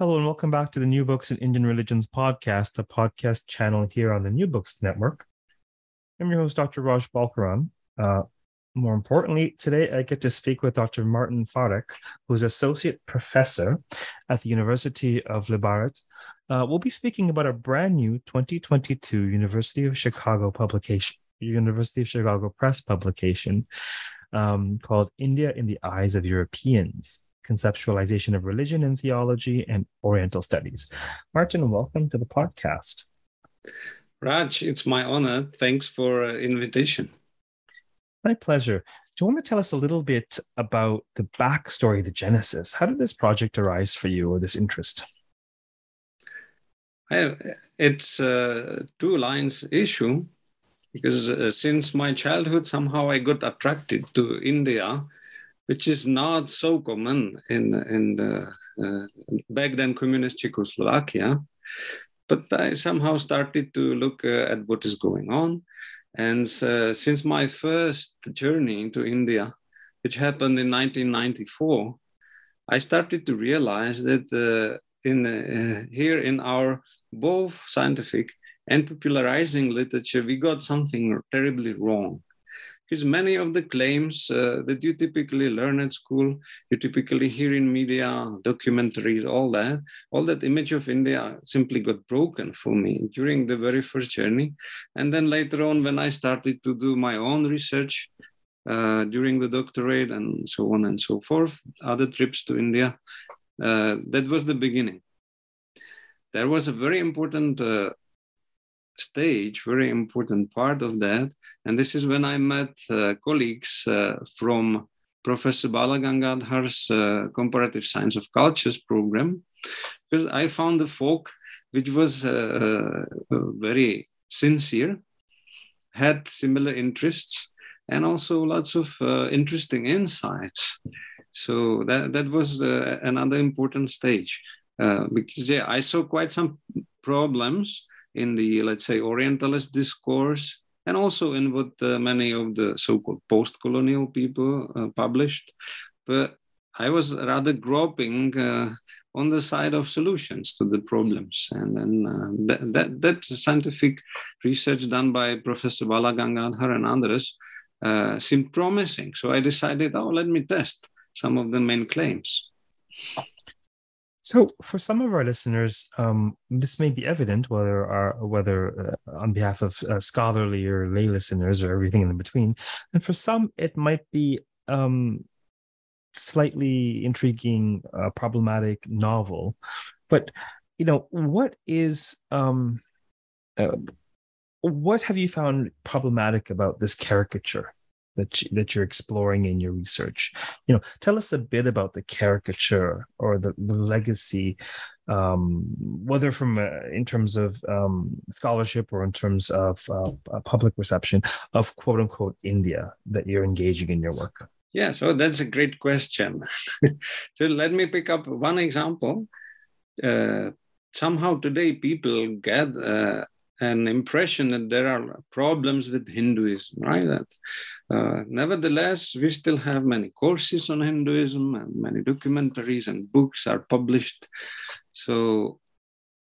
Hello, and welcome back to the New Books in Indian Religions podcast, a podcast channel here on the New Books Network. I'm your host, Dr. Raj Balkaran. Uh, more importantly, today I get to speak with Dr. Martin Farek, who's associate professor at the University of Le Barret. Uh, we'll be speaking about a brand new 2022 University of Chicago publication, University of Chicago Press publication um, called India in the Eyes of Europeans Conceptualization of Religion and Theology and Oriental Studies. Martin, welcome to the podcast. Raj, it's my honor. Thanks for uh, invitation. My pleasure. Do you want to tell us a little bit about the backstory, the genesis? How did this project arise for you or this interest? Have, it's a two lines issue because uh, since my childhood, somehow I got attracted to India, which is not so common in, in the uh, back then communist Czechoslovakia. But I somehow started to look uh, at what is going on and uh, since my first journey into India, which happened in 1994, I started to realize that uh, in uh, here in our both scientific and popularizing literature, we got something terribly wrong because many of the claims uh, that you typically learn at school, you typically hear in media, documentaries, all that, all that image of India simply got broken for me during the very first journey. And then later on, when I started to do my own research uh, during the doctorate and so on and so forth, other trips to India, uh, that was the beginning. There was a very important uh, stage, very important part of that. And this is when I met uh, colleagues uh, from Professor Balagangadhar's uh, Comparative Science of Cultures program, because I found the folk which was uh, uh, very sincere, had similar interests, and also lots of uh, interesting insights. So that, that was another important stage. because yeah, I saw quite some problems in the, let's say, Orientalist discourse, and also in what uh, many of the so called post colonial people uh, published. But I was rather groping uh, on the side of solutions to the problems. And then uh, that, that, that, scientific research done by Professor Balagangadhar and others uh, seemed promising. So I decided, oh, let me test some of the main claims. So, for some of our listeners, um, this may be evident, whether our, whether uh, on behalf of uh, scholarly or lay listeners or everything in between, and for some, it might be um, slightly intriguing, uh, problematic, novel. But you know, what is um, uh, what have you found problematic about this caricature? That you, that you're exploring in your research. You know, tell us a bit about the caricature or the, the legacy, um, whether from uh, in terms of um, scholarship or in terms of uh, public reception of quote unquote India that you're engaging in your work. Yeah, so that's a great question. so let me pick up one example. Uh, somehow today people get an impression that there are problems with Hinduism, right? That, uh, nevertheless, we still have many courses on Hinduism and many documentaries and books are published. So,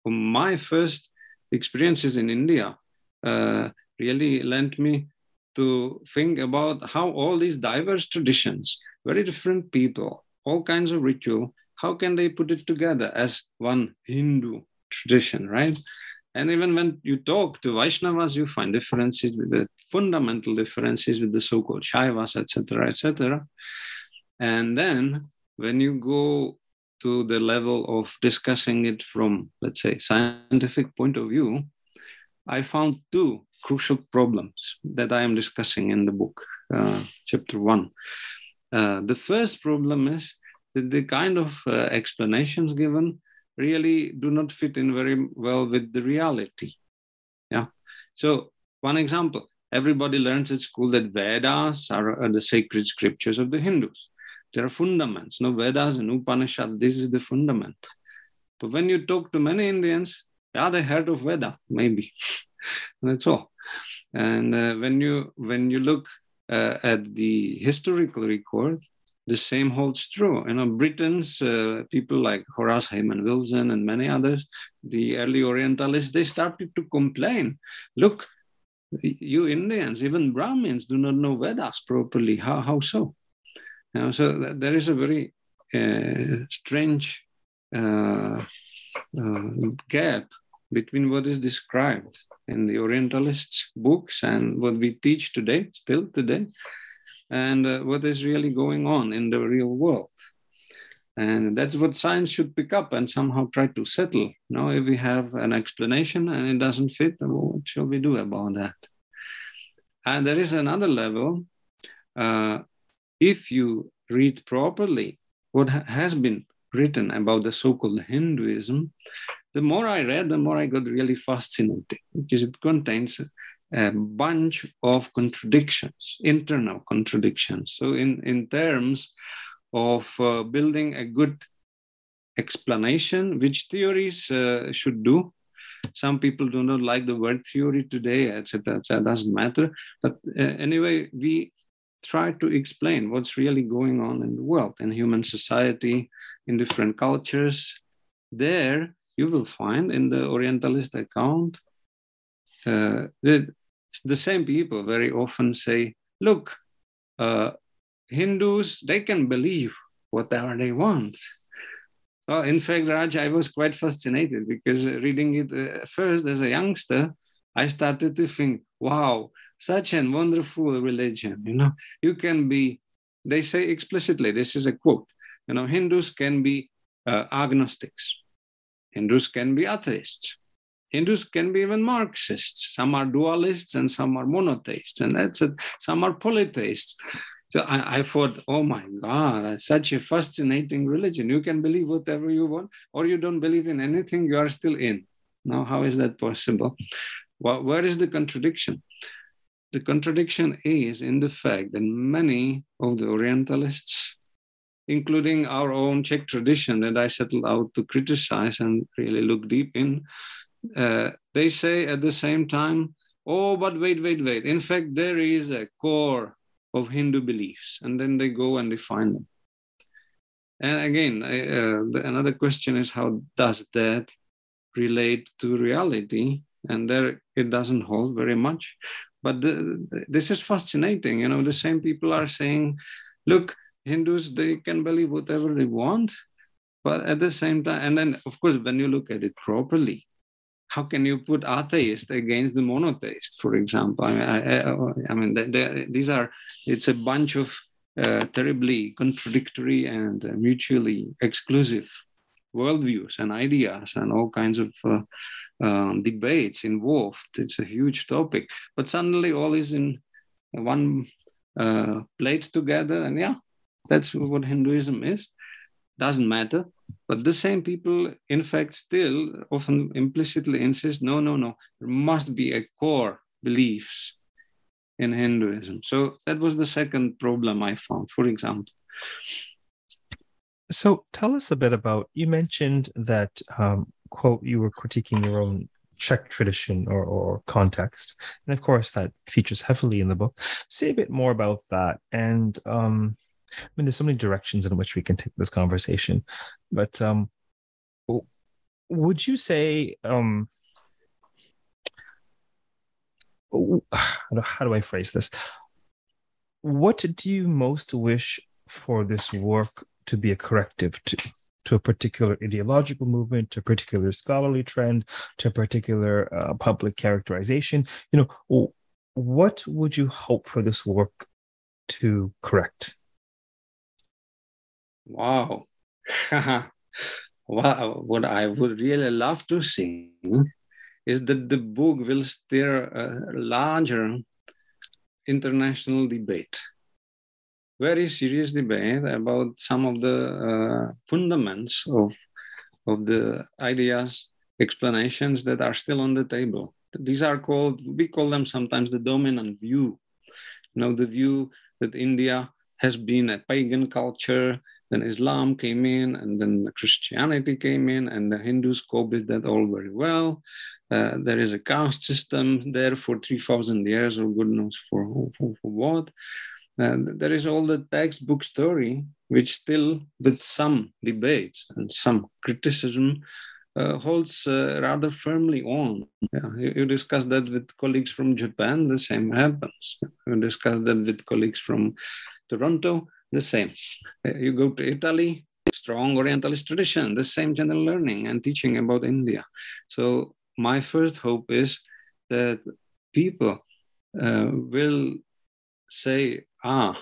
my first experiences in India uh, really lent me to think about how all these diverse traditions, very different people, all kinds of ritual, how can they put it together as one Hindu tradition, right? And even when you talk to Vaishnavas, you find differences with the fundamental differences with the so-called Shaivas, etc., etc. And then when you go to the level of discussing it from, let's say, scientific point of view, I found two crucial problems that I am discussing in the book, uh, chapter one. Uh, the first problem is that the kind of uh, explanations given really do not fit in very well with the reality. Yeah. So one example, everybody learns at school that Vedas are, are the sacred scriptures of the Hindus. There are fundaments. No Vedas and Upanishads, this is the fundament. But when you talk to many Indians, yeah, they heard of Veda, maybe. That's all. And uh, when you when you look uh, at the historical record, the same holds true. You know, Britons, uh, people like Horace Hayman Wilson and many others, the early Orientalists, they started to complain. Look, you Indians, even Brahmins, do not know Vedas properly. How, how so? You know, so there is a very uh, strange uh, uh, gap between what is described in the Orientalists' books and what we teach today, still today, and uh, what is really going on in the real world. And that's what science should pick up and somehow try to settle. Now, if we have an explanation and it doesn't fit, well, what shall we do about that? And there is another level. Uh, if you read properly what ha- has been written about the so called Hinduism, the more I read, the more I got really fascinated because it contains a bunch of contradictions, internal contradictions. So, in, in terms of uh, building a good explanation, which theories uh, should do. Some people do not like the word theory today, etc. etc. doesn't matter. But uh, anyway, we try to explain what's really going on in the world, in human society, in different cultures. There, you will find in the Orientalist account uh, that the same people very often say, look, uh, Hindus, they can believe whatever they want. Well, in fact, Raj, I was quite fascinated because reading it uh, first as a youngster, I started to think, wow, such a wonderful religion. You know, you can be, they say explicitly, this is a quote, you know, Hindus can be uh, agnostics, Hindus can be atheists, Hindus can be even Marxists. Some are dualists and some are monotheists, and that's it. Some are polytheists. So I, I thought, oh my God, such a fascinating religion. You can believe whatever you want, or you don't believe in anything, you are still in. Now, how is that possible? Well, where is the contradiction? The contradiction is in the fact that many of the Orientalists, including our own Czech tradition that I settled out to criticize and really look deep in, uh, they say at the same time, oh, but wait, wait, wait. In fact, there is a core of Hindu beliefs, and then they go and define them. And again, uh, the, another question is how does that relate to reality? And there it doesn't hold very much. But the, the, this is fascinating. You know, the same people are saying, look, Hindus, they can believe whatever they want. But at the same time, and then, of course, when you look at it properly, how can you put atheist against the monotheist, for example? I mean, I, I mean they, they, these are, it's a bunch of uh, terribly contradictory and uh, mutually exclusive worldviews and ideas and all kinds of uh, um, debates involved. It's a huge topic, but suddenly all is in one uh, plate together, and yeah, that's what Hinduism is. Doesn't matter but the same people, in fact, still often implicitly insist no, no, no, there must be a core beliefs in Hinduism. So that was the second problem I found, for example. So tell us a bit about, you mentioned that um, quote you were critiquing your own Czech tradition or, or context, and of course that features heavily in the book. Say a bit more about that, and um, I mean, there's so many directions in which we can take this conversation, but um, would you say um, how do I phrase this? What do you most wish for this work to be a corrective to? To a particular ideological movement, to a particular scholarly trend, to a particular uh, public characterization. You know, what would you hope for this work to correct? Wow. What I would really love to see is that the book will stir a larger international debate, very serious debate about some of the uh, fundaments of, of the ideas, explanations that are still on the table. These are called, we call them sometimes the dominant view. You know, the view that India has been a pagan culture, then Islam came in, and then Christianity came in, and the Hindus copied that all very well. Uh, there is a caste system there for 3,000 years, or good knows for, for, for what. And there is all the textbook story, which still, with some debates and some criticism, uh, holds uh, rather firmly on. Yeah, you, you, discuss that with colleagues from Japan, the same happens. You discuss that with colleagues from Toronto, the same. Uh, you go to Italy, strong Orientalist tradition, the same general learning and teaching about India. So my first hope is that people uh, will say, ah,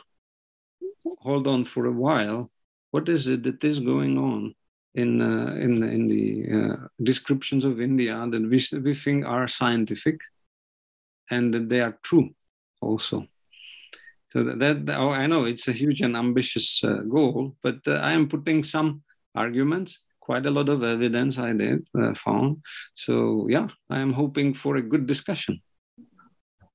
hold on for a while. What is it that is going on in uh, in in the uh, descriptions of India that we we think are scientific, and that they are true, also. So that, that oh, I know it's a huge and ambitious uh, goal, but uh, I am putting some arguments quite a lot of evidence I did uh, found. So yeah, I am hoping for a good discussion.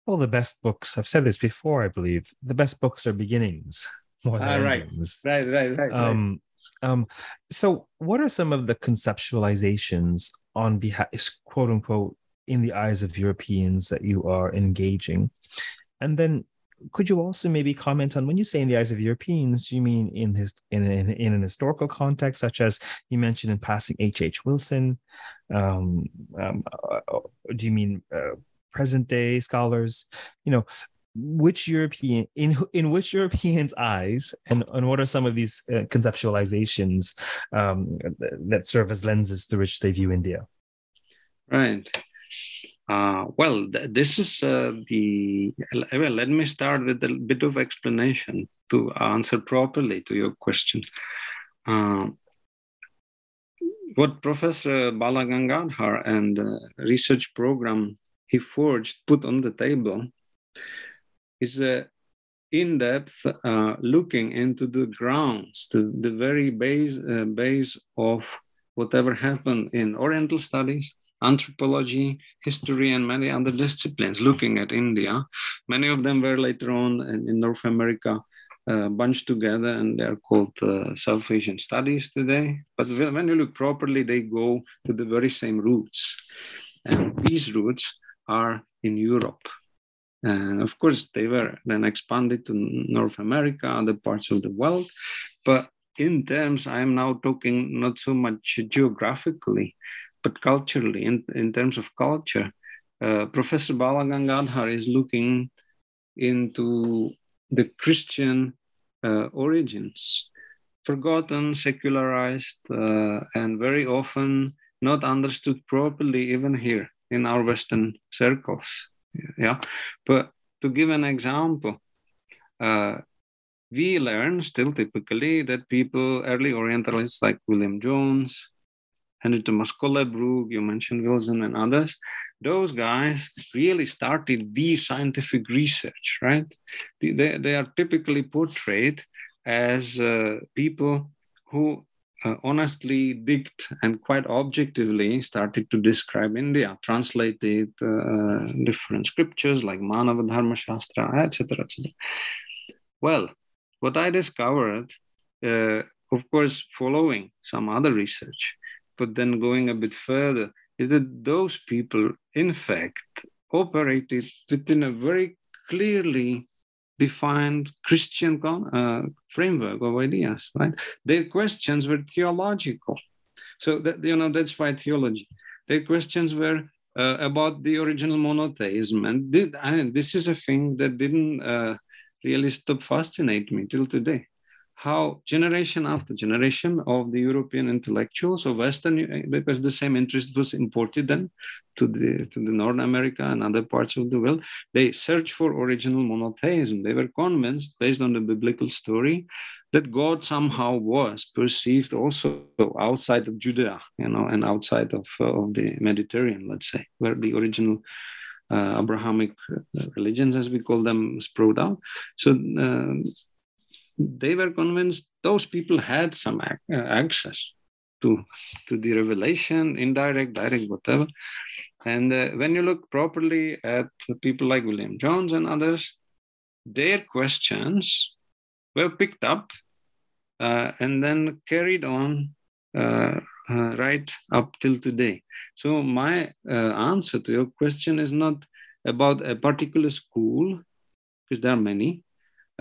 Well, the best books, I've said this before, I believe, the best books are beginnings more than ah, right. right, right, right, um, right. Um, so, what are some of the conceptualizations on behalf, quote unquote, in the eyes of Europeans that you are engaging? And then could you also maybe comment on when you say in the eyes of Europeans, do you mean in his in, in, in an historical context, such as you mentioned in passing H. H. Wilson? Um, um, uh, do you mean uh, present day scholars? You know, which European in in which Europeans' eyes, and, and what are some of these uh, conceptualizations um, that serve as lenses through which they view India? Right. Uh, well, th- this is uh, the. Well, let me start with a bit of explanation to answer properly to your question. Uh, what Professor Balagangadhar and the research program he forged put on the table is a in-depth uh, looking into the grounds, to the very base uh, base of whatever happened in Oriental studies anthropology, history, and many other disciplines looking at India. Many of them were later on in, North America uh, bunched together and they're called uh, South Asian studies today. But when you look properly, they go to the very same roots. And these roots are in Europe. And of course, they were then expanded to North America, other parts of the world. But in terms, I'm now talking not so much geographically, but culturally, in, in terms of culture, uh, Professor Balagangadhar is looking into the Christian uh, origins, forgotten, secularized, uh, and very often not understood properly, even here in our Western circles. Yeah, but to give an example, uh, we learn still typically that people, early Orientalists like William Jones, Henry Thomas Colebrooke, you mentioned Wilson and others, those guys really started the scientific research, right? They, they are typically portrayed as uh, people who uh, honestly digged and quite objectively started to describe India, translated uh, different scriptures like Manava Dharma Shastra, etc., etc. Well, what I discovered, uh, of course, following some other research, but then going a bit further, is that those people, in fact, operated within a very clearly defined Christian uh, framework of ideas, right? Their questions were theological. So that you know that's why theology. Their questions were uh, about the original monotheism, and this, I mean, this is a thing that didn't uh, really stop fascinate me till today how generation after generation of the European intellectuals of Western, because the same interest was imported then to the to the North America and other parts of the world, they searched for original monotheism. They were convinced, based on the biblical story, that God somehow was perceived also outside of Judea, you know, and outside of, uh, of the Mediterranean, let's say, where the original uh, Abrahamic uh, religions, as we call them, sprouted out. So uh, they were convinced those people had some uh, access to, to the revelation, indirect, direct, whatever. And uh, when you look properly at people like William Jones and others, their questions were picked up uh, and then carried on uh, uh, right up till today. So, my uh, answer to your question is not about a particular school, because there are many,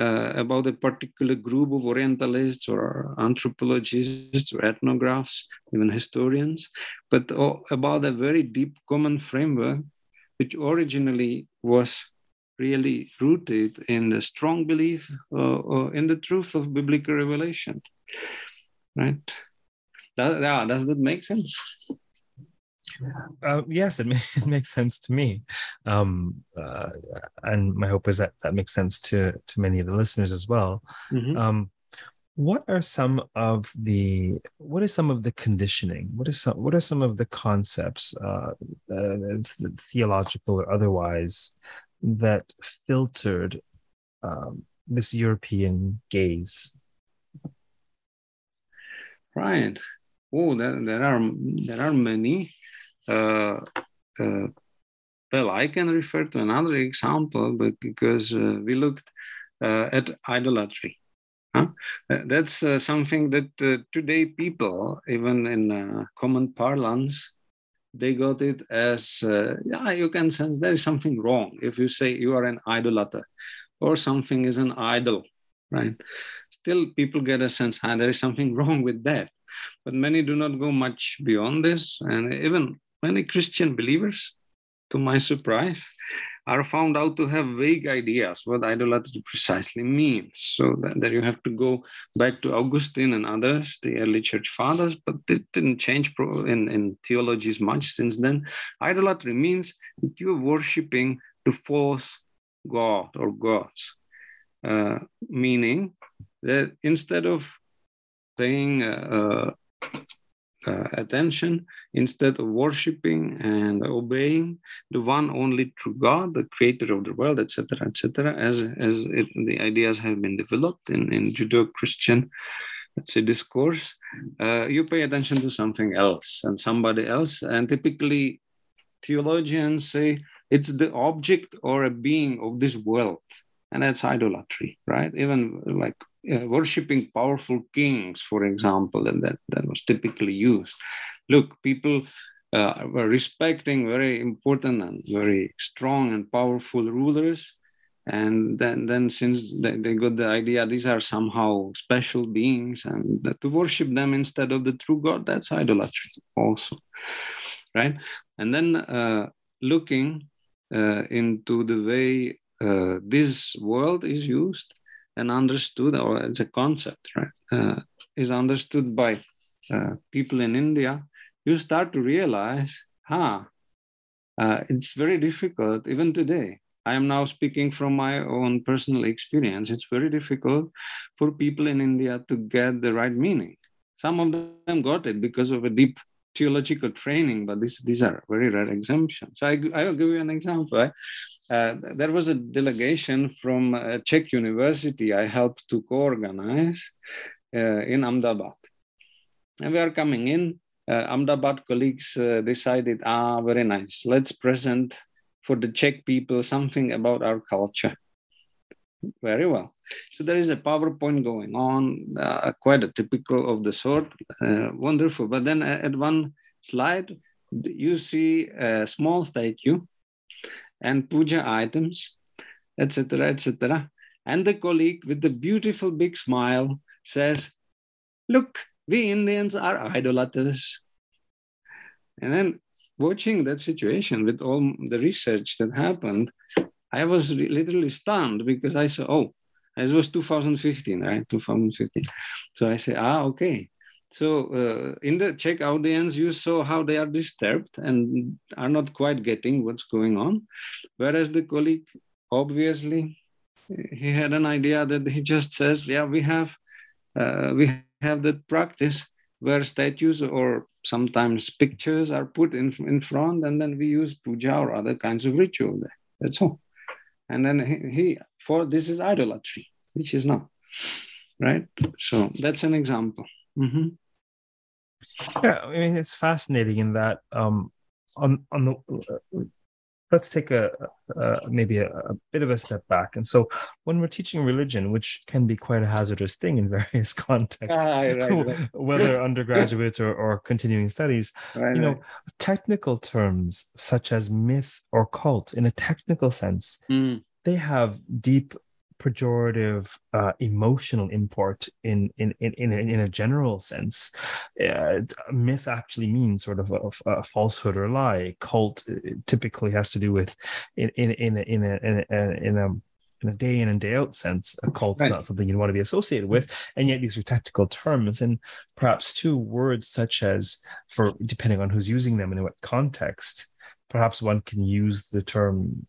uh, about a particular group of Orientalists or anthropologists or ethnographs, even historians, but about a very deep common framework, which originally was really rooted in the strong belief uh, uh in the truth of biblical revelation. Right? That, yeah, does that make sense? Uh, yes, it, may, it, makes sense to me, um, uh, and my hope is that that makes sense to to many of the listeners as well. Mm-hmm. Um, what are some of the what is some of the conditioning? What is some what are some of the concepts, uh, uh theological or otherwise, that filtered um, this European gaze? Right. Oh, there, there are there are many. Uh, uh, well, I can refer to another example, because uh, we looked at idolatry. Huh? that's something that today people, even in common parlance, they got it as uh, yeah you can sense there is something wrong if you say you are an idolater or something is an idol right still people get a sense ah, there is something wrong with that but many do not go much beyond this and even many Christian believers, to my surprise, are found out to have vague ideas what idolatry precisely means. So that, that, you have to go back to Augustine and others, the early church fathers, but it didn't change in, in theologies much since then. Idolatry means that you're worshiping the false god or gods, uh, meaning that instead of paying uh, uh, attention instead of worshiping and obeying the one only true God, the creator of the world, etc., etc., as, as it, the ideas have been developed in, in Judeo Christian, let's say, discourse, uh, you pay attention to something else and somebody else. And typically, theologians say it's the object or a being of this world. And that's idolatry, right? Even like uh, worshipping powerful kings, for example, and that, that was typically used. Look, people uh, were respecting very important and very strong and powerful rulers. And then, then since they, they got the idea these are somehow special beings, and to worship them instead of the true God, that's idolatry also, right? And then uh, looking uh, into the way uh, this world is used, and understood, or it's a concept, right, uh, is understood by uh, people in India, you start to realize, huh, uh, it's very difficult even today. I am now speaking from my own personal experience. It's very difficult for people in India to get the right meaning. Some of them got it because of a deep theological training, but this, these are very rare exemptions. So I, I'll give you an example. Right? Uh, there was a delegation from a Czech university I helped to co-organize uh, in Ahmedabad. And we are coming in. Uh, Ahmedabad colleagues uh, decided, ah, very nice. Let's present for the Czech people something about our culture. very well. So there is a PowerPoint going on, uh, quite a typical of the sort, uh, wonderful. But then at one slide, you see a small statue and puja items, etc., etc. And the colleague with the beautiful big smile says, Look, we Indians are idolaters. And then watching that situation with all the research that happened, I was literally stunned because I saw, oh, it was 2015, right? 2015. So I say, ah, okay. So uh, in the Czech audience, you saw how they are disturbed and are not quite getting what's going on. Whereas the colleague, obviously, he had an idea that he just says, yeah, we have uh, we have that practice where statues or sometimes pictures are put in, in front and then we use puja or other kinds of ritual there. That's all. And then he, he for this is idolatry, which is not. Right? So that's an example. Mm-hmm. Yeah, I mean it's fascinating in that um on on the uh, let's take a, a maybe a, a, bit of a step back. And so, when we're teaching religion, which can be quite a hazardous thing in various contexts, ah, right, right. whether undergraduate or, or continuing studies, right, you know, technical terms such as myth or cult, in a technical sense, mm. they have deep pejorative uh, emotional import in in in in a, in a general sense. Uh, myth actually means sort of a, a, falsehood or lie. Cult uh, typically has to do with in in in a, in a, in a, in a in a day in and day out sense, a cult right. is not something you'd want to be associated with. And yet these are technical terms. And perhaps two words such as for depending on who's using them and in what context, perhaps one can use the term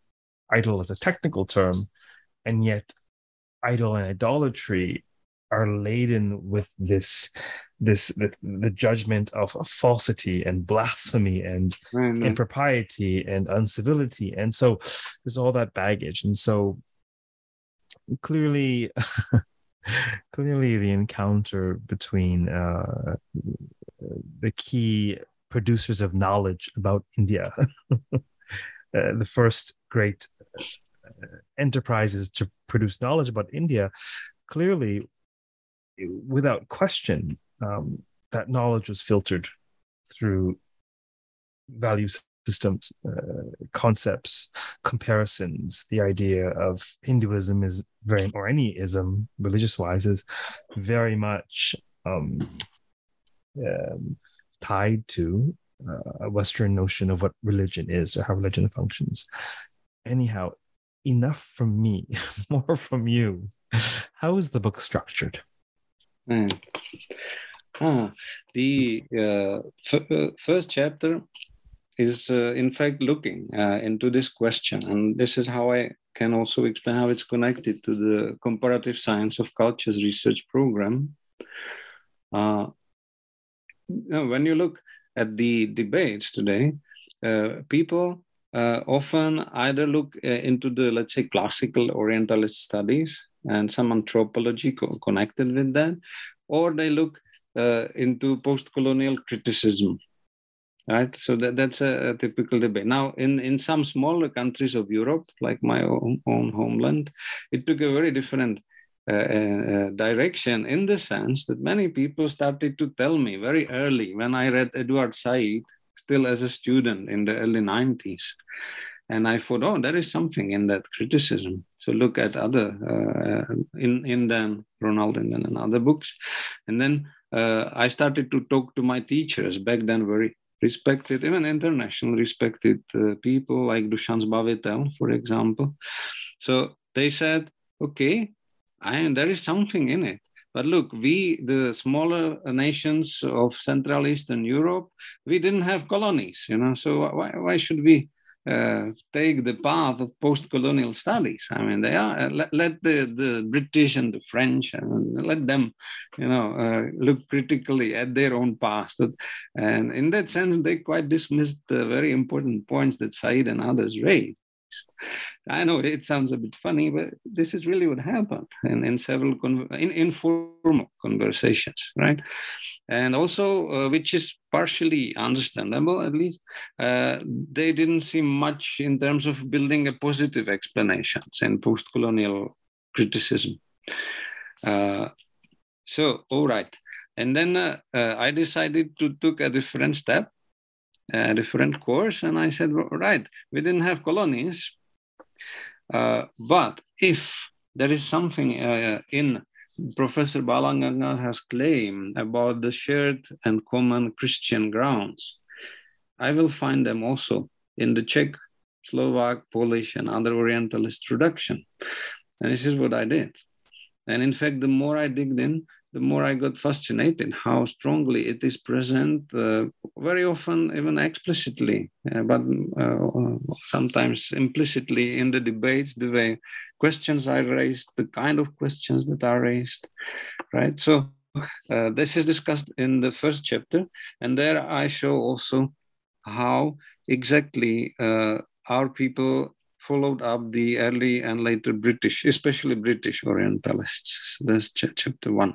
idol as a technical term, and yet idol and idolatry are laden with this this the, the judgment of falsity and blasphemy and mm-hmm. impropriety and uncivility and so there's all that baggage and so clearly clearly the encounter between uh, the key producers of knowledge about india uh, the first great enterprises to produce knowledge about India, clearly, without question, um, that knowledge was filtered through value systems, uh, concepts, comparisons. The idea of Hinduism is very, or any ism, religious wise, is very much um, um, tied to uh, a Western notion of what religion is or how religion functions. Anyhow, enough from me, more from you. How is the book structured? Mm. Ah, the uh, f- uh, first chapter is, uh, in fact, looking uh, into this question. And this is how I can also explain how it's connected to the comparative science of cultures research program. Uh, when you look at the debates today, uh, people often either look uh, into the, let's say, classical Orientalist studies and some anthropology co- connected with that, or they look uh, into post-colonial criticism. Right, so that, that's a, a, typical debate. Now, in, in some smaller countries of Europe, like my own, own homeland, it took a very different uh, uh, direction in the sense that many people started to tell me very early when I read Edward Said, still as a student in the early 90s. And I thought, oh, there is something in that criticism. So look at other, uh, in, in then Ronald and then other books. And then uh, I started to talk to my teachers back then, very respected, even international respected uh, people like Dusan Zbavitel, for example. So they said, okay, I, there is something in it. But look, we, the smaller nations of Central Eastern Europe, we didn't have colonies, you know, so why, why should we uh, take the path of post-colonial studies. I mean, they are uh, let, let, the, the British and the French and let them, you know, uh, look critically at their own past. And in that sense, they quite dismissed the very important points that Said and others raised. I know it sounds a bit funny, but this is really what happened in, in several con- in, informal conversations, right? And also, uh, which is partially understandable, at least, uh, they didn't see much in terms of building a positive explanations in post-colonial criticism. Uh, so, all right. And then uh, uh, I decided to take a different step, a different course. And I said, right, we didn't have colonies. Uh, but if there is something uh, in Professor Balagangadhar has claimed about the shared and common Christian grounds, I will find them also in the Czech, Slovak, Polish, and other Orientalist production. And this is what I did. And in fact, the more I digged in, the more I got fascinated how strongly it is present, uh, very often even explicitly, uh, but uh, sometimes implicitly in the debates, the way questions are raised, the kind of questions that are raised, right? So uh, this is discussed in the first chapter, and there I show also how exactly uh, our people followed up the early and later British, especially British Orientalists. That's ch- chapter one.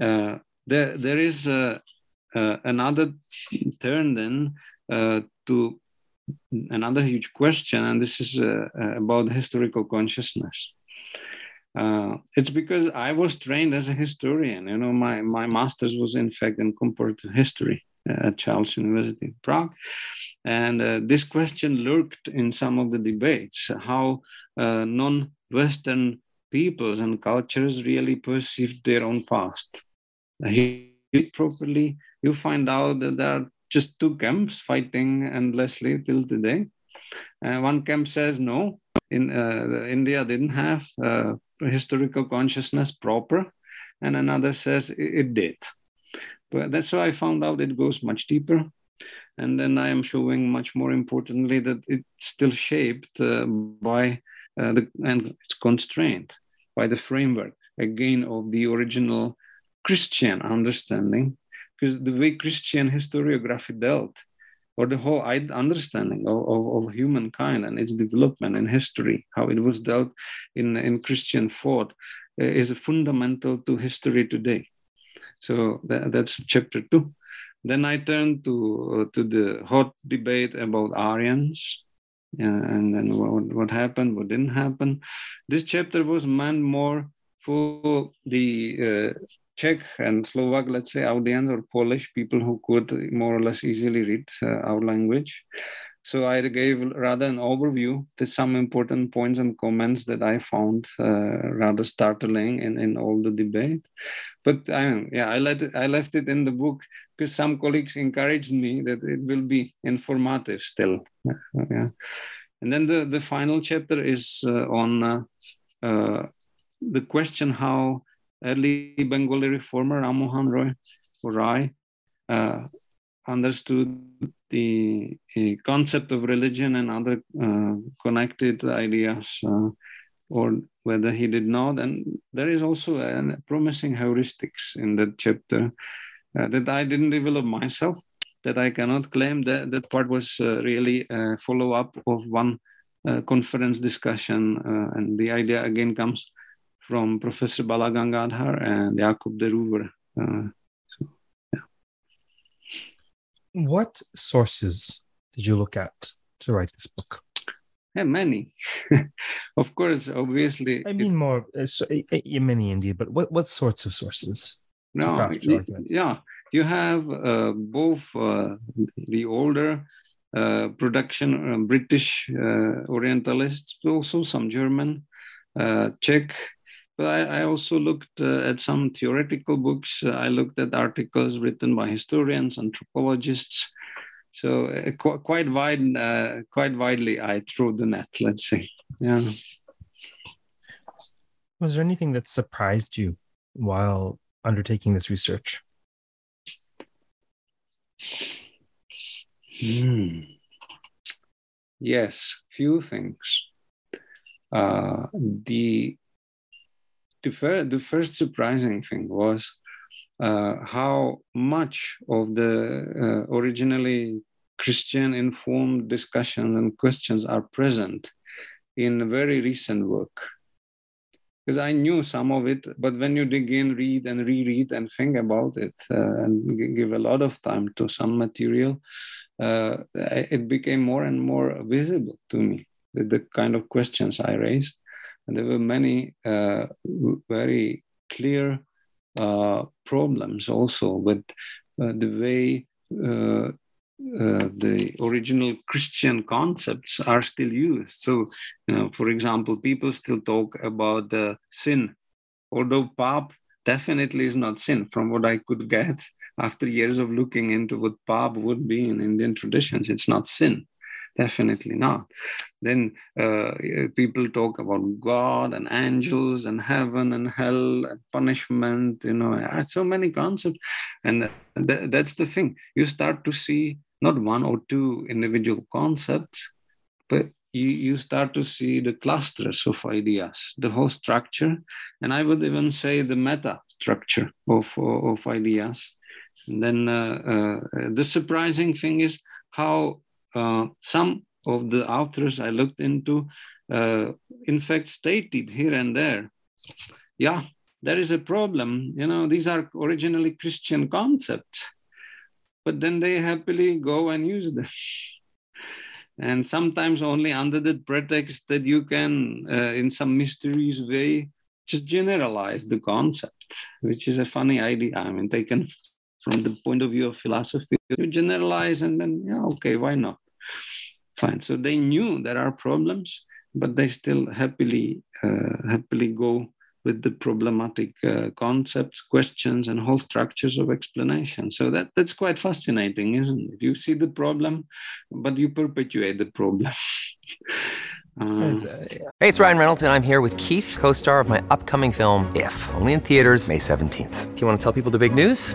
Uh, there, there is uh, uh, another turn then uh, to another huge question, and this is uh, uh, about historical consciousness. It's because I was trained as a historian. You know, my, my master's was in fact in comparative history at Charles University in Prague. And uh, this question lurked in some of the debates how uh, non Western peoples and cultures really perceived their own past. Properly, you find out that there are just two camps fighting endlessly till today. Uh, one camp says no, in uh, India didn't have uh, historical consciousness proper, and another says it, did. But that's why I found out it goes much deeper. And then I am showing much more importantly that it's still shaped uh, by uh, the, and it's constrained by the framework again of the original Christian understanding, because the way Christian historiography dealt, or the whole understanding of, of, of, humankind and its development in history, how it was dealt in, in Christian thought, uh, is fundamental to history today. So that, that's chapter two. Then I turned to uh, to the hot debate about Aryans, uh, and then what, what happened, what didn't happen. This chapter was meant more for the uh, Czech and Slovak, let's say, audience or Polish people who could more or less easily read uh, our language. So I gave rather an overview to some important points and comments that I found uh, rather startling in, in all the debate. But I, yeah, I let I left it in the book because some colleagues encouraged me that it will be informative still. Yeah. And then the, the final chapter is uh, on uh, uh, the question how early Bengali reformer Rammohan Roy or Rai uh, understood the concept of religion and other uh, connected ideas, uh, or whether he did not. And there is also a promising heuristics in that chapter uh, that I didn't develop myself. That I cannot claim that that part was uh, really a follow up of one uh, conference discussion, uh, and the idea again comes from Professor Balagangadhar and Jakob de Roover. What sources did you look at to write this book? Yeah, many. of course, obviously. I mean, more uh, so, uh, many indeed, but what, what sorts of sources? No, yeah, you have uh, both uh, the older uh, production uh, British Orientalists, but also some German, Czech, but I, I also looked uh, at some theoretical books. Uh, I looked at articles written by historians, anthropologists. So uh, qu- quite wide, uh, quite widely, I threw the net. Let's say, yeah. Was there anything that surprised you while undertaking this research? Hmm. Yes, few things. Uh, the the, fir- the first surprising thing was uh, how much of the uh, originally Christian informed discussions and questions are present in very recent work. Because I knew some of it, but when you dig in, read and reread and think about it, uh, and give a lot of time to some material, uh, it became more and more visible to me the, the kind of questions I raised And there were many uh, very clear uh, problems also with uh, the way uh, uh, the original Christian concepts are still used. So, you know, for example, people still talk about sin, although pap definitely is not sin, from what I could get after years of looking into what pap would be in Indian traditions. It's not sin definitely not. Then uh, people talk about god and angels and heaven and hell and punishment you know so many concepts. And th- that's the thing. You start to see not one or two individual concepts but you, you start to see the clusters of ideas, the whole structure, and I would even say the meta structure of, of ideas. And then uh, uh, the surprising thing is how uh, some of the authors I looked into, uh, in fact, stated here and there, yeah, there is a problem. You know, these are originally Christian concepts, but then they happily go and use them. and sometimes only under the pretext that you can, uh, in some mysterious way, just generalize the concept, which is a funny idea. I mean, taken from the point of view of philosophy, you generalize and then, yeah, okay, why not? Fine. So they knew there are problems, but they still happily uh, happily go with the problematic uh, concepts, questions, and whole structures of explanation. So that that's quite fascinating, isn't it? You see the problem, but you perpetuate the problem. Uh, hey, it's Ryan Reynolds, and I'm here with Keith, co-star of my upcoming film If, only in theaters May 17th. Do you want to tell people the big news?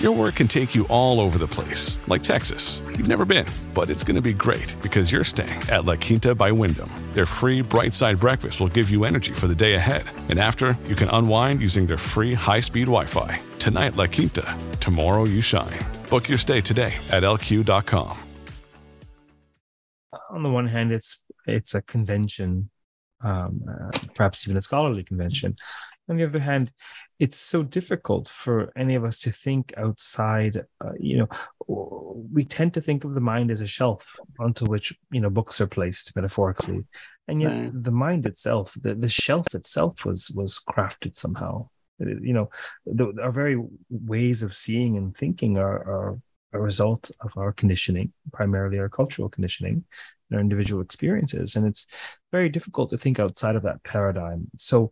Your work can take you all over the place, like Texas. You've never been, but it's going to be great because you're staying at La Quinta by Wyndham. Their free bright side breakfast will give you energy for the day ahead. And after, you can unwind using their free high speed Wi Fi. Tonight, La Quinta. Tomorrow, you shine. Book your stay today at lq.com. On the one hand, it's it's a convention, um, uh, perhaps even a scholarly convention. On the other hand, it's so difficult for any of us to think outside. Uh, you know, we tend to think of the mind as a shelf onto which you know books are placed metaphorically, and yet right. the mind itself, the, the shelf itself, was was crafted somehow. You know, the, our very ways of seeing and thinking are, are a result of our conditioning, primarily our cultural conditioning, our individual experiences. And it's very difficult to think outside of that paradigm. So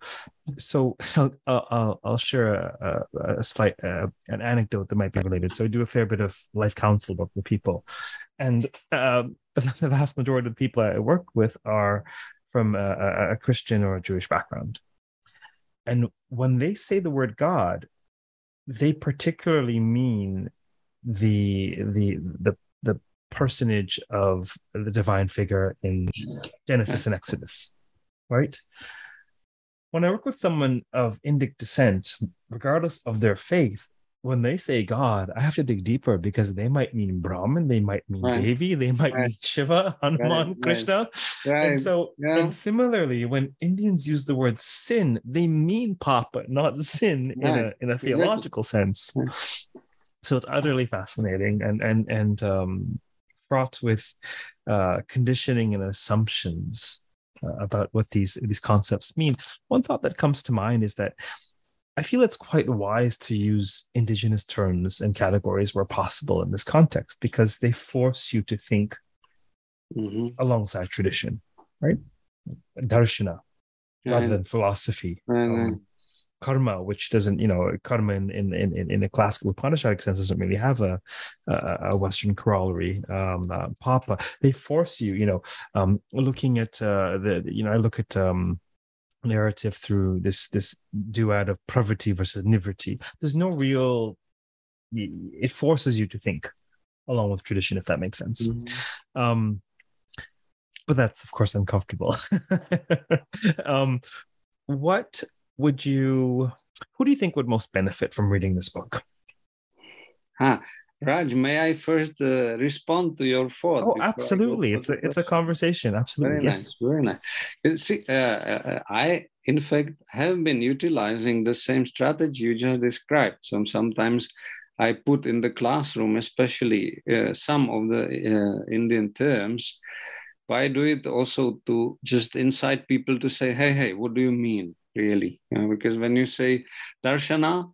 so i'll i'll, I'll share a, a, a slight uh, an anecdote that might be related. So i do a fair bit of life counsel work with people. And um, the vast majority of the people i work with are from a, a christian or a jewish background. And when they say the word god they particularly mean the the the personage of the divine figure in Genesis and Exodus, right? When I work with someone of Indic descent, regardless of their faith, when they say God, I have to dig deeper because they might mean Brahman, they might mean right. Devi, they might right. mean Shiva, Hanuman, right. Krishna. And so, yeah. and similarly, when Indians use the word sin, they mean Papa, not sin in a in a theological sense. So it's utterly fascinating, and and and um, fraught with uh, conditioning and assumptions uh, about what these these concepts mean. One thought that comes to mind is that I feel it's quite wise to use indigenous terms and categories where possible in this context because they force you to think mm-hmm. alongside tradition, right? Darshana, rather than philosophy. Um, karma, which doesn't, you know, karma in in in, in a classical Upanishadic sense doesn't really have a a, a Western corollary. Um, uh, Papa, they force you, you know, um, looking at uh, the, you know, I look at um, narrative through this this duad of pravritti versus nivritti. There's no real. It forces you to think along with tradition, if that makes sense. Mm-hmm. Um, but that's of course uncomfortable. um, what would you who do you think would most benefit from reading this book? Huh. Raj, may I first uh, respond to your thought? Oh, absolutely. It's a it's a conversation. Absolutely. Very yes. nice. Very nice. See, uh, uh, I in fact have been utilizing the same strategy you just described. So sometimes I put in the classroom, especially uh, some of the uh, Indian terms. But I do it also to just incite people to say, "Hey, hey, what do you mean, really?" Because when you say darshana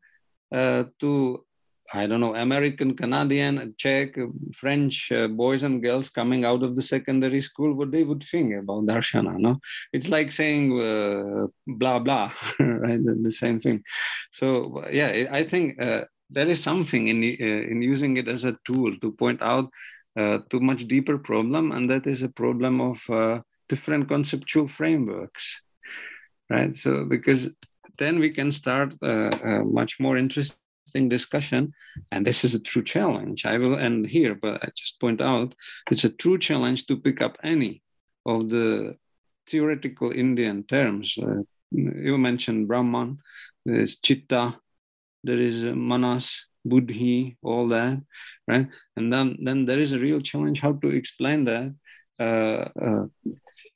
to I don't know, American, Canadian, Czech, French uh, boys and girls coming out of the secondary school, what they would think about darshana. No, it's like saying uh, blah blah, right? The, the, same thing. So yeah, I think uh, there is something in uh, in using it as a tool to point out uh, to much deeper problem, and that is a problem of uh, different conceptual frameworks, right? So because then we can start a much more interesting interesting discussion. And this is a true challenge. I will end here, but I just point out it's a true challenge to pick up any of the theoretical Indian terms. Uh, you mentioned Brahman, there's Chitta, there is uh, Manas, Buddhi, all that, right? And then, then there is a real challenge how to explain that uh, uh,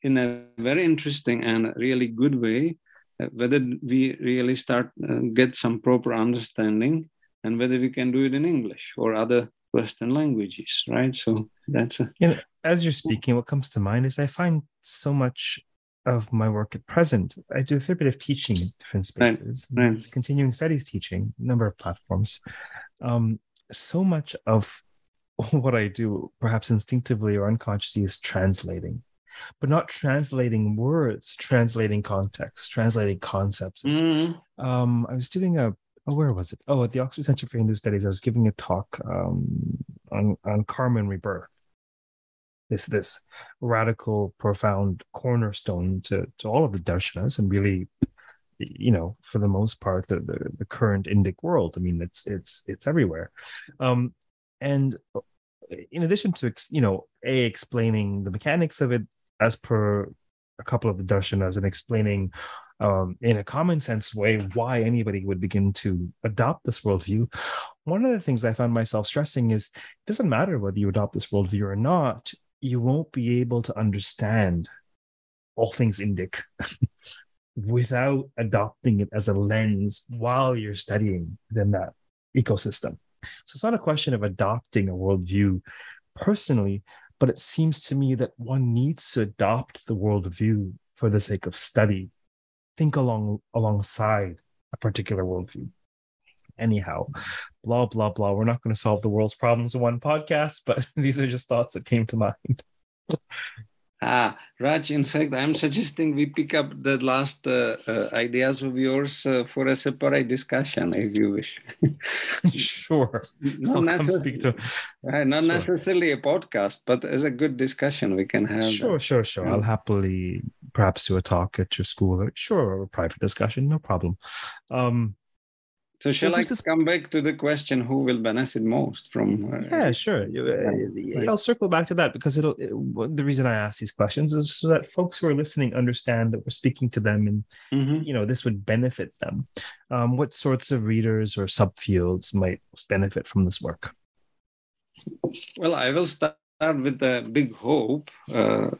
in a very interesting and really good way uh, whether we really start uh, get some proper understanding and whether we can do it in english or other western languages right so that's a you know as you're speaking what comes to mind is i find so much of my work at present i do a fair bit of teaching in different spaces right. Right. continuing studies teaching number of platforms um, so much of what i do perhaps instinctively or unconsciously is translating but not translating words, translating context, translating concepts. Mm-hmm. Um, I was doing a oh, where was it? Oh, at the Oxford Center for Hindu Studies, I was giving a talk um, on on karma and rebirth. This this radical, profound cornerstone to to all of the darshanas, and really, you know, for the most part, the the, the current Indic world. I mean, it's it's it's everywhere, um, and in addition to you know a explaining the mechanics of it as per a couple of the darshanas and explaining um, in a common sense way why anybody would begin to adopt this worldview. One of the things I found myself stressing is it doesn't matter whether you adopt this worldview or not, you won't be able to understand all things Indic without adopting it as a lens while you're studying within that ecosystem. So it's not a question of adopting a worldview personally, but it seems to me that one needs to adopt the worldview for the sake of study, think along alongside a particular worldview. Anyhow, blah blah blah. We're not going to solve the world's problems in one podcast, but these are just thoughts that came to mind. Ah, Raj, in fact, I'm suggesting we pick up the last uh, uh, ideas of yours uh, for a separate discussion, if you wish. sure. Not, necess- to... not sure. necessarily a podcast, but as a good discussion, we can have. Sure, that. sure, sure. I'll happily perhaps do a talk at your school. Or sure, a private discussion, no problem. Um, so shall so I is... come back to the question who will benefit most from? Uh, yeah, sure. Uh, I'll circle back to that because it'll. It, the reason I ask these questions is so that folks who are listening understand that we're speaking to them, and mm-hmm. you know this would benefit them. Um, what sorts of readers or subfields might benefit from this work? Well, I will start with the big hope. Uh,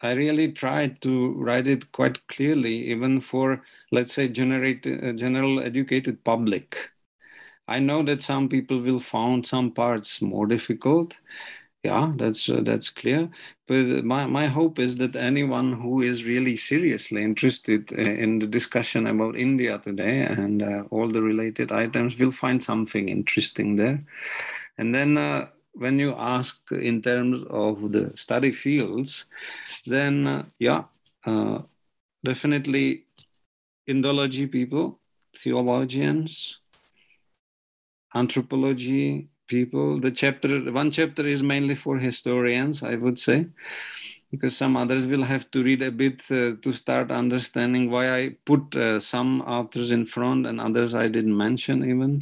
I really tried to write it quite clearly, even for, let's say, generate, uh, general educated public. I know that some people will find some parts more difficult. Yeah, that's uh, that's clear. But my, my hope is that anyone who is really seriously interested uh, in the discussion about India today and uh, all the related items will find something interesting there. And then uh, when you ask in terms of the study fields, then uh, yeah, uh, definitely Indology people, theologians, anthropology people. The chapter, one chapter is mainly for historians, I would say, because some others will have to read a bit uh, to start understanding why I put uh, some authors in front and others I didn't mention even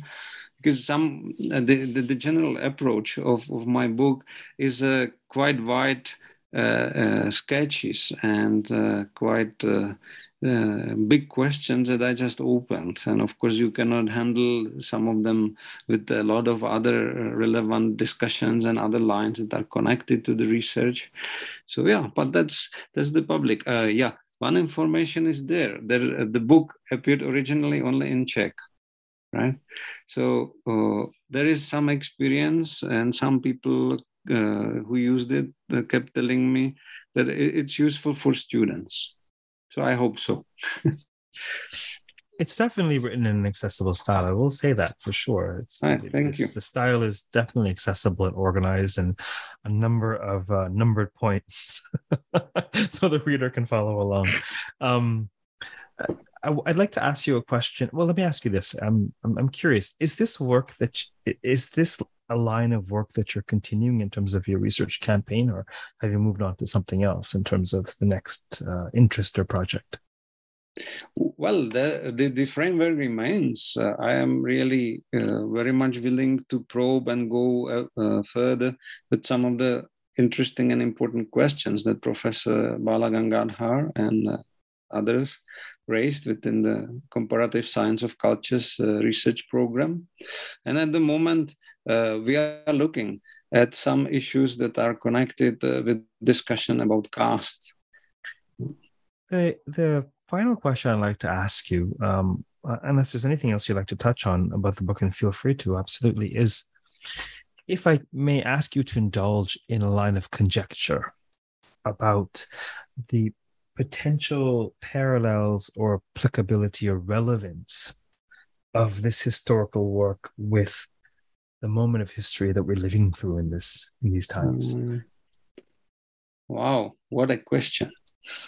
because some uh, the, the, the, general approach of, of my book is uh, quite wide uh, uh, sketches and quite uh, big questions that I just opened. And of course, you cannot handle some of them with a lot of other relevant discussions and other lines that are connected to the research. So yeah, but that's that's the public. Uh, yeah, one information is there. There, the book appeared originally only in Czech, right? So uh, there is some experience, and some people uh, who used it uh, kept telling me that it's useful for students so I hope so. it's definitely written in an accessible style. I will say that for sure. It's, right, thank you. The style is definitely accessible and organized, and a number of uh, numbered points, so the reader can follow along. Um, I, would like to ask you a question. Well, let me ask you this. I'm, I'm, I'm curious. Is this work that is this a line of work that you're continuing in terms of your research campaign, or have you moved on to something else in terms of the next uh, interest or project? Well, the, the, the framework remains. Uh, I am really uh, very much willing to probe and go uh, uh, further with some of the interesting and important questions that Professor Balagangadhar and uh, others raised within the comparative science of cultures uh, research program. And at the moment, uh, we are looking at some issues that are connected uh, with discussion about caste. The, the final question I'd like to ask you, um, unless there's anything else you'd like to touch on about the book, and feel free to, absolutely, is if I may ask you to indulge in a line of conjecture about the potential parallels or applicability or relevance of this historical work with the moment of history that we're living through in this in these times mm. wow what a question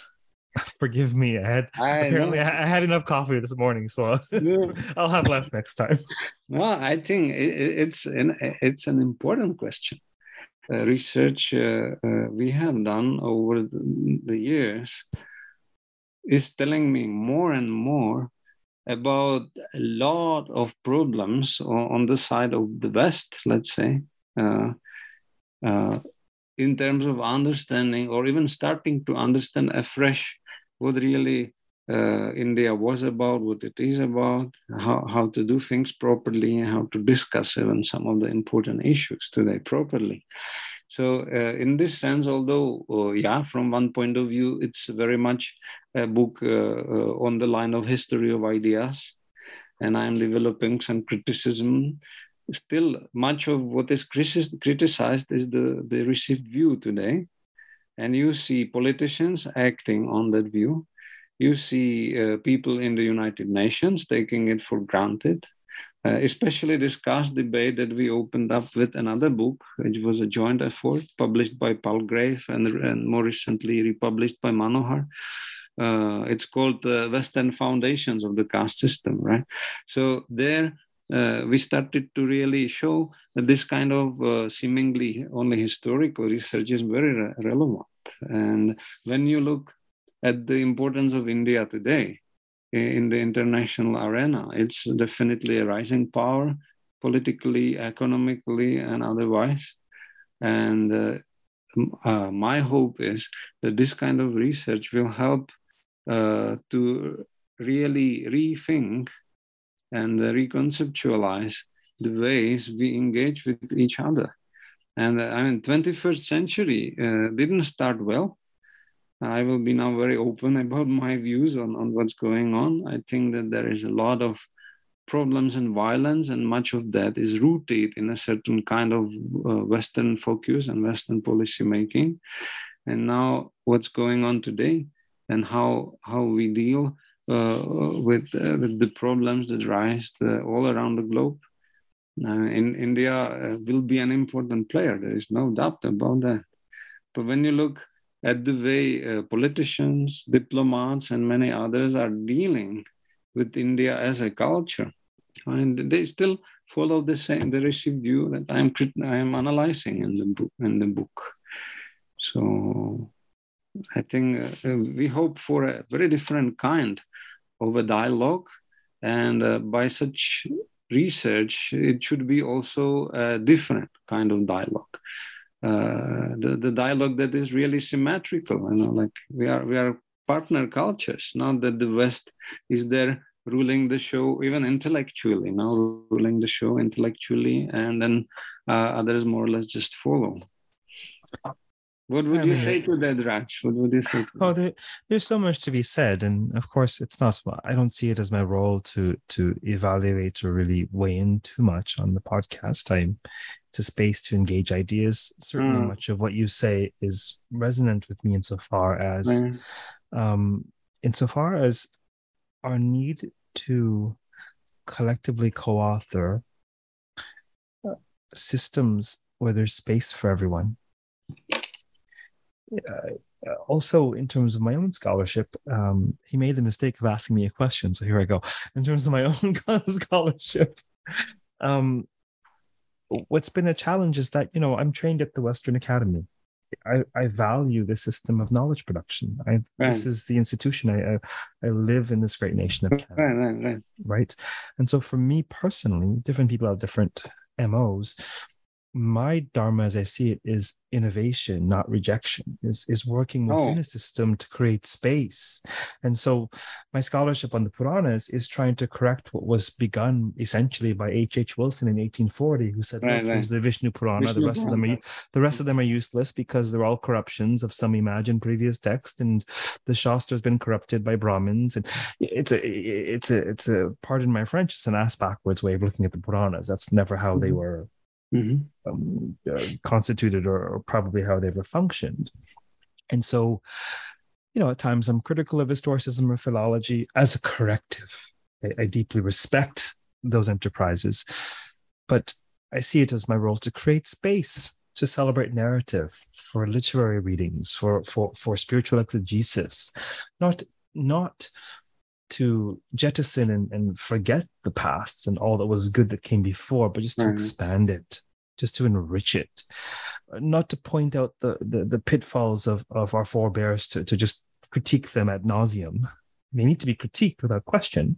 forgive me i had I apparently know. i had enough coffee this morning so I'll, yeah. I'll have less next time well i think it's an it's an important question research uh, uh, we have done over the, the years is telling me more and more about a lot of problems on the side of the West, let's say, uh, uh, in terms of understanding or even starting to understand afresh what really uh, India was about, what it is about, how, how to do things properly, and how to discuss even some of the important issues today properly. So, uh, in this sense, although, uh, yeah, from one point of view, it's very much a book uh, uh, on the line of history of ideas, and I'm developing some criticism. Still, much of what is criticized is the, the received view today. And you see politicians acting on that view you see uh, people in the United Nations taking it for granted. Uh, especially this caste debate that we opened up with another book, which was a joint effort published by Palgrave and, and more recently republished by Manohar. Uh, it's called the Western Foundations of the Caste System, right? So there uh, we started to really show that this kind of uh, seemingly only historical research is very re- relevant. And when you look at the importance of India today in the international arena. It's definitely a rising power, politically, economically, and otherwise. And uh, uh, my hope is that this kind of research will help uh, to really rethink and reconceptualize the ways we engage with each other. And uh, I mean, 21st century uh, didn't start well I will be now very open about my views on, on what's going on. I think that there is a lot of problems and violence, and much of that is rooted in a certain kind of uh, Western focus and Western policy making. And now, what's going on today, and how how we deal uh, with uh, with the problems that rise uh, all around the globe. In India uh, will be an important player. There is no doubt about that. But when you look at the way uh, politicians, diplomats, and many others are dealing with India as a culture. And they still follow the same, the received view that I'm, I am analyzing in the book. In the book. So I think uh, we hope for a very different kind of a dialogue. And uh, by such research, it should be also a different kind of dialogue uh, the, the dialogue that is really symmetrical. You know, like we are we are partner cultures. Not that the West is there ruling the show even intellectually, now ruling the show intellectually, and then uh, others more or less just follow. What would I you mean, say to that, Raj? What would you say? oh, there, there's so much to be said, and of course, it's not. I don't see it as my role to to evaluate or really weigh in too much on the podcast. I'm. It's a space to engage ideas. Certainly, mm. much of what you say is resonant with me insofar as, mm. um, insofar as our need to collectively co-author uh, systems where there's space for everyone uh, also in terms of my own scholarship um, he made the mistake of asking me a question so here i go in terms of my own scholarship um, what's been a challenge is that you know i'm trained at the western academy I, I value the system of knowledge production. I, right. This is the institution. I, I, I live in this great nation of Canada. Right, right, right. Right. And so for me personally, different people have different MOs my dharma as i see it is innovation not rejection is, is working within oh. a system to create space and so my scholarship on the puranas is trying to correct what was begun essentially by h h wilson in 1840 who said right, right. the vishnu purana vishnu the rest purana. of them are the rest of them are useless because they're all corruptions of some imagined previous text and the shastra has been corrupted by brahmins and it's a it's a it's a pardon my french it's an ass backwards way of looking at the puranas that's never how mm-hmm. they were mm-hmm. um, uh, constituted or, or, probably how they ever functioned. And so, you know, at times I'm critical of historicism or philology as a corrective. I, I deeply respect those enterprises, but I see it as my role to create space to celebrate narrative for literary readings, for for for spiritual exegesis, not not to jettison and, and forget the past and all that was good that came before, but just to mm-hmm. expand it, just to enrich it, not to point out the the, the pitfalls of, of our forebears to, to just critique them ad nauseum. They need to be critiqued without question.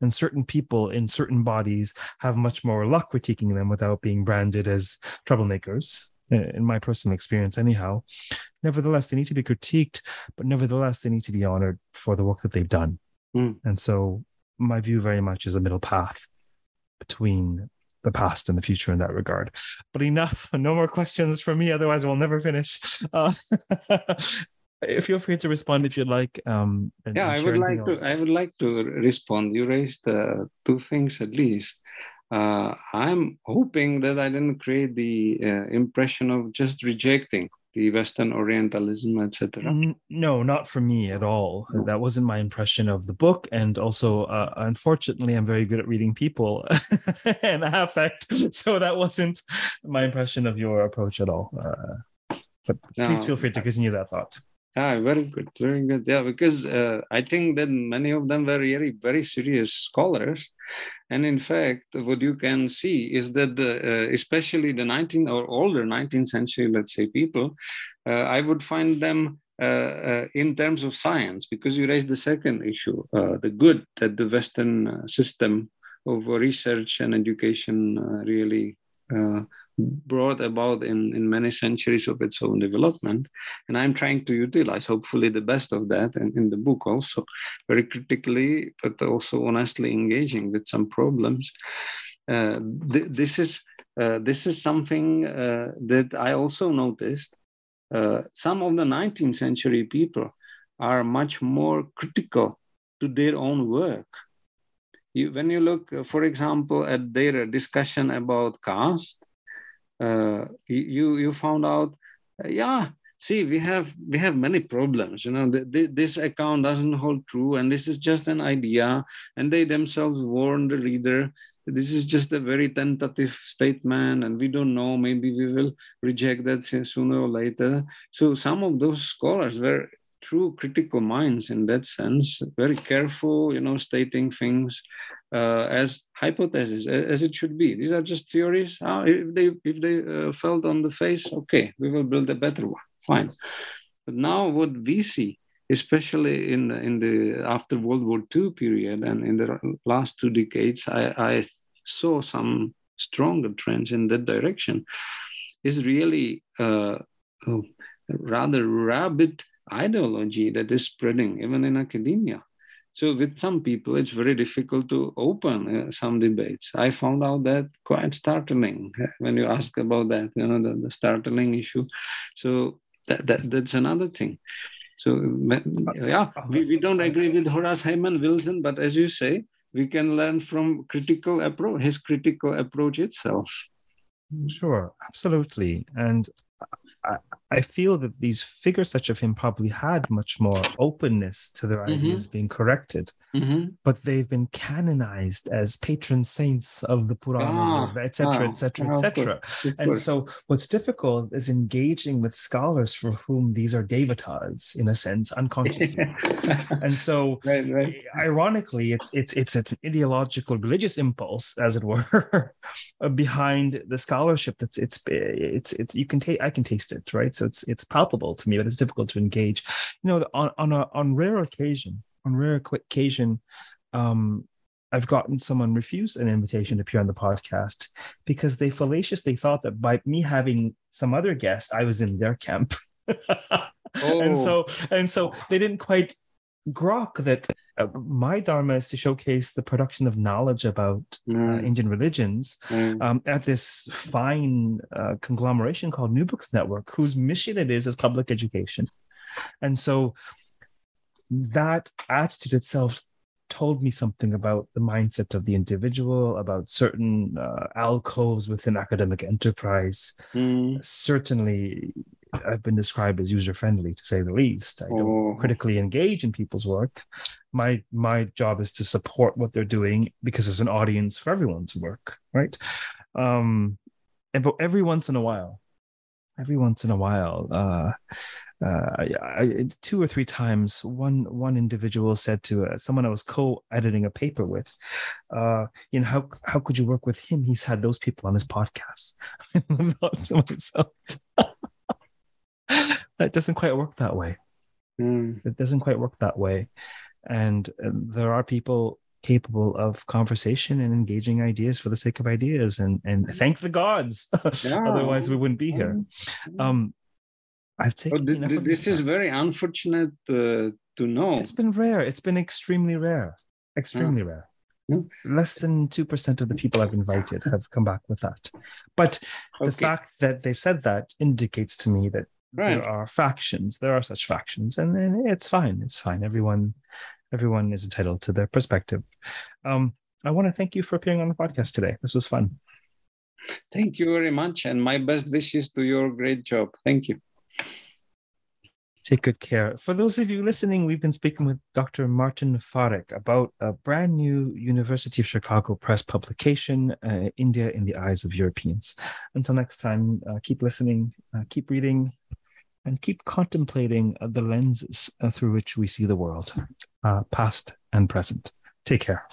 And certain people in certain bodies have much more luck critiquing them without being branded as troublemakers in my personal experience anyhow nevertheless they need to be critiqued but nevertheless they need to be honored for the work that they've done Mm. And so my view very much is a middle path between the past and the future in that regard. But enough, no more questions from me, otherwise we'll never finish. Uh, feel free to respond if you'd like. Um, and, yeah, and I would like else. to. I would like to respond. You raised uh, two things at least. Uh, I'm hoping that I didn't create the uh, impression of just rejecting the Western Orientalism, etc. No, not for me at all. That wasn't my impression of the book, and also, uh, unfortunately, I'm very good at reading people and affect, so that wasn't my impression of your approach at all. Uh, but no, please feel free to continue that thought. Ah, very good, very good. Yeah, because uh, I think that many of them were really very serious scholars, and in fact, what you can see is that the, uh, especially the 19th or older 19th century, let's say, people, uh, I would find them uh, uh, in terms of science, because you raised the second issue, uh, the good that the Western system of research and education really brought about in, in many centuries of its own development. And I'm trying to utilize, hopefully, the best of that in, in the book also, very critically, but also honestly engaging with some problems. Uh, th- this is uh, this is something uh, that I also noticed. Uh, some of the 19th century people are much more critical to their own work. You, when you look, uh, for example, at their discussion about caste, uh, you you found out, uh, yeah, see, we have we have many problems. You know, this account doesn't hold true, and this is just an idea. And they themselves warn the reader this is just a very tentative statement and we don't know maybe we will reject that sooner or later so some of those scholars were true critical minds in that sense very careful you know stating things uh, as hypotheses as it should be. These are just theories. Uh, if they if they uh, felt on the face okay we will build a better one. Fine. But now what we see especially in in the after world war ii period and in the last two decades i, I saw some stronger trends in that direction is really uh, rather rabid ideology that is spreading even in academia. So with some people, it's very difficult to open uh, some debates. I found out that quite startling uh, when you ask about that, you know, the, the startling issue. So that, that, that's another thing. So yeah, we, we don't agree with Horace Hayman Wilson, but as you say, we can learn from critical approach, his critical approach itself. Sure, absolutely. And I feel that these figures such of him probably had much more openness to their mm-hmm. ideas being corrected, mm-hmm. but they've been canonized as patron saints of the Puranas, etc., etc., etc. And so, what's difficult is engaging with scholars for whom these are devatas, in a sense, unconsciously. and so, right, right. ironically, it's it's it's it's an ideological religious impulse, as it were, behind the scholarship. That's it's it's it's you can take I can taste it, right? So it's it's palpable to me, but it's difficult to engage. You know, on on a on rare occasion, on rare occasion, um, I've gotten someone refuse an invitation to appear on the podcast because they fallaciously thought that by me having some other guest, I was in their camp. oh. And so and so they didn't quite grok that uh, my dharma is to showcase the production of knowledge about uh, mm. uh, Indian religions mm. um, at this fine uh, conglomeration called New Books Network, whose mission it is is public education. And so that attitude itself told me something about the mindset of the individual, about certain uh, alcoves within academic enterprise. Mm. Certainly, I've been described as user friendly to say the least. I don't oh. critically engage in people's work. My my job is to support what they're doing because there's an audience for everyone's work, right? Um, and but every once in a while, every once in a while, uh, uh, I, two or three times, one one individual said to uh, someone I was co-editing a paper with, uh, "You know, how how could you work with him? He's had those people on his podcast." to myself, that doesn't quite work that way. Mm. It doesn't quite work that way. And uh, there are people capable of conversation and engaging ideas for the sake of ideas and and thank the gods yeah. otherwise we wouldn't be here um i've taken oh, th- this is very unfortunate uh, to know it's been rare it's been extremely rare extremely yeah. rare less than 2% of the people I've invited have come back with that. But the fact that they've said that indicates to me that right. there are factions there are such factions and, and it's fine it's fine everyone everyone is entitled to their perspective um i want to thank you for appearing on the podcast today this was fun thank you very much and my best wishes to your great job thank you take good care. For those of you listening, we've been speaking with Dr. Martin Farek about a brand new University of Chicago press publication, uh, India in the Eyes of Europeans. Until next time, uh, keep listening, uh, keep reading, and keep contemplating the lenses uh, through which we see the world, uh, past and present. Take care.